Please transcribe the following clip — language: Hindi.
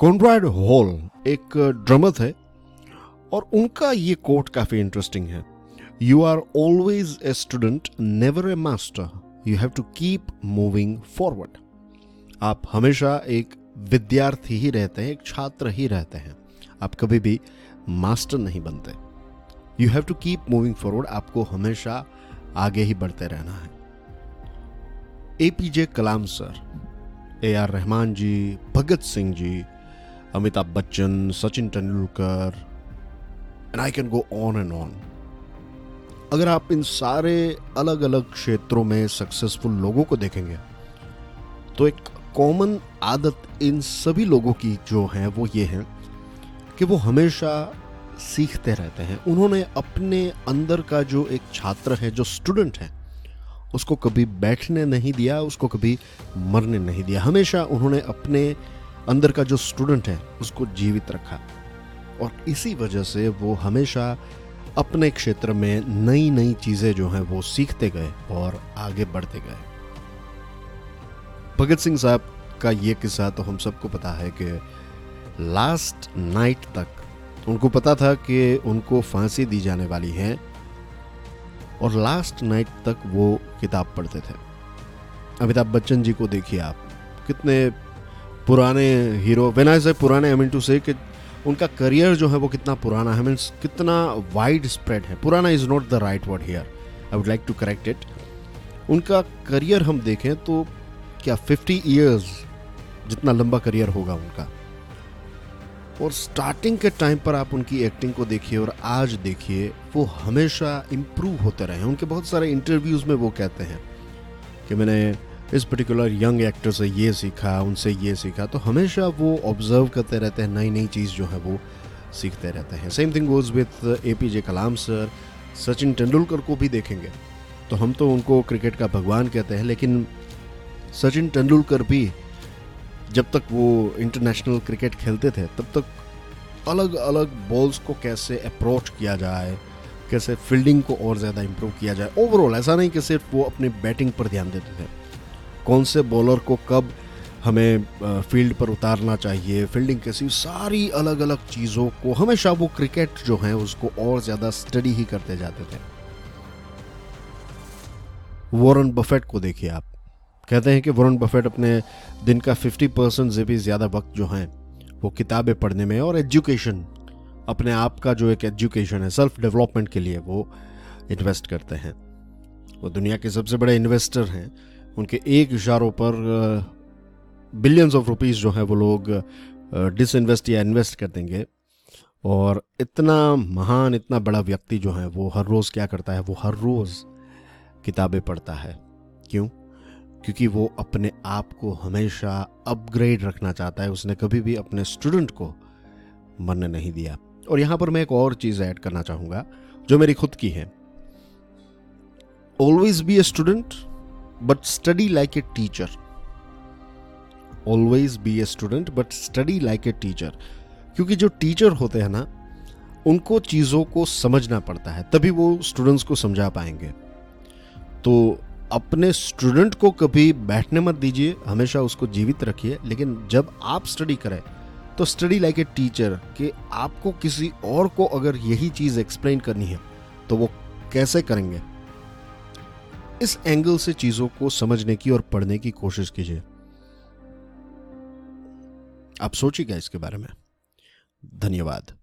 कॉन्ड्राइड हॉल एक ड्रमर थे और उनका ये कोट काफ़ी इंटरेस्टिंग है। You are always a student never a master you have to keep moving forward आप हमेशा एक विद्यार्थी ही रहते हैं, एक छात्र ही रहते हैं। आप कभी भी मास्टर नहीं बनते। You have to keep moving forward आपको हमेशा आगे ही बढ़ते रहना है। A P J Kalam sir A R Rahman ji Bhagat Singh ji Amitabh Bachchan Sachin Tendulkar and I can go on and on अगर आप इन सारे अलग अलग क्षेत्रों में सक्सेसफुल लोगों को देखेंगे तो एक कॉमन आदत इन सभी लोगों की जो है, वो ये है कि वो हमेशा सीखते रहते हैं। उन्होंने अपने अंदर का जो एक छात्र है, जो स्टूडेंट है, उसको कभी बैठने नहीं दिया, उसको कभी मरने नहीं दिया। हमेशा उन्होंने अपने अंदर का जो स्टूडेंट है, उसको जीवित रखा। और इसी वजह से वो हमेशा अपने क्षेत्र में नई नई चीज़ें जो हैं, वो सीखते गए और आगे बढ़ते गए। भगत सिंह साहब का ये किस्सा तो हम सबको पता है कि लास्ट नाइट तक उनको पता था कि उनको फांसी दी जाने वाली है और लास्ट नाइट तक वो किताब पढ़ते थे। अमिताभ बच्चन जी को देखिए आप, कितने पुराने हीरो वेन आई से पुराने आई मीन टू से कि उनका करियर जो है वो कितना पुराना है मीन्स कितना वाइड स्प्रेड है। पुराना is not the right word here I would like to correct it उनका करियर हम देखें तो क्या 50 इयर्स जितना लंबा करियर होगा उनका। और स्टार्टिंग के टाइम पर आप उनकी एक्टिंग को देखिए और आज देखिए, वो हमेशा इम्प्रूव होते रहे उनके बहुत सारे इंटरव्यूज़ में वो कहते हैं कि मैंने इस पर्टिकुलर यंग एक्टर से ये सीखा, उनसे ये सीखा तो हमेशा वो ऑब्ज़र्व करते रहते हैं नई नई चीज़ जो है वो सीखते रहते हैं। Same thing goes with A P J Kalam sir Sachin Tendulkar को भी देखेंगे। तो हम तो उनको क्रिकेट का भगवान कहते हैं, लेकिन सचिन तेंदुलकर भी जब तक वो इंटरनेशनल क्रिकेट खेलते थे, तब तक अलग अलग बॉल्स को कैसे अप्रोच किया जाए, कैसे फील्डिंग को और ज़्यादा इम्प्रूव किया जाए ओवरऑल ऐसा नहीं कि सिर्फ़ वो अपने बैटिंग पर ध्यान देते थे। कौन से बॉलर को कब हमें फ़ील्ड पर उतारना चाहिए फील्डिंग कैसी, सारी अलग अलग चीज़ों को हमेशा वो क्रिकेट जो है, उसको और ज़्यादा स्टडी ही करते जाते थे। वॉरन बफेट को देखिए आप। कहते हैं कि वॉरन बफेट अपने दिन का 50 परसेंट से भी ज़्यादा वक्त जो है, वो किताबें पढ़ने में और एजुकेशन अपने आप का जो एक एजुकेशन है सेल्फ डेवलपमेंट के लिए वो इन्वेस्ट करते हैं। वो दुनिया के सबसे बड़े इन्वेस्टर हैं। उनके एक इशारों पर बिलियंस ऑफ़ रुपीस जो है वो लोग डिसइन्वेस्ट या इन्वेस्ट कर देंगे। और इतना महान, इतना बड़ा व्यक्ति जो है वो हर रोज़ क्या करता है, वो हर रोज़ किताबें पढ़ता है। क्यों? क्योंकि वो अपने आप को हमेशा अपग्रेड रखना चाहता है। उसने कभी भी अपने स्टूडेंट को मरने नहीं दिया। और यहाँ पर मैं एक और चीज़ ऐड करना चाहूँगा, जो मेरी खुद की है। Always be a student but study like a teacher. Always be a student but study like a teacher क्योंकि जो टीचर होते हैं ना, उनको चीज़ों को समझना पड़ता है, तभी वो स्टूडेंट्स को समझा पाएँगे। तो अपने स्टूडेंट को कभी बैठने मत दीजिए, हमेशा उसको जीवित रखिए, लेकिन जब आप स्टडी करें तो स्टडी लाइक ए टीचर कि आपको किसी और को अगर यही चीज़ एक्सप्लेन करनी है तो वो कैसे करेंगे? इस एंगल से चीज़ों को समझने की और पढ़ने की कोशिश कीजिए। आप सोचिएगा इसके बारे में। धन्यवाद।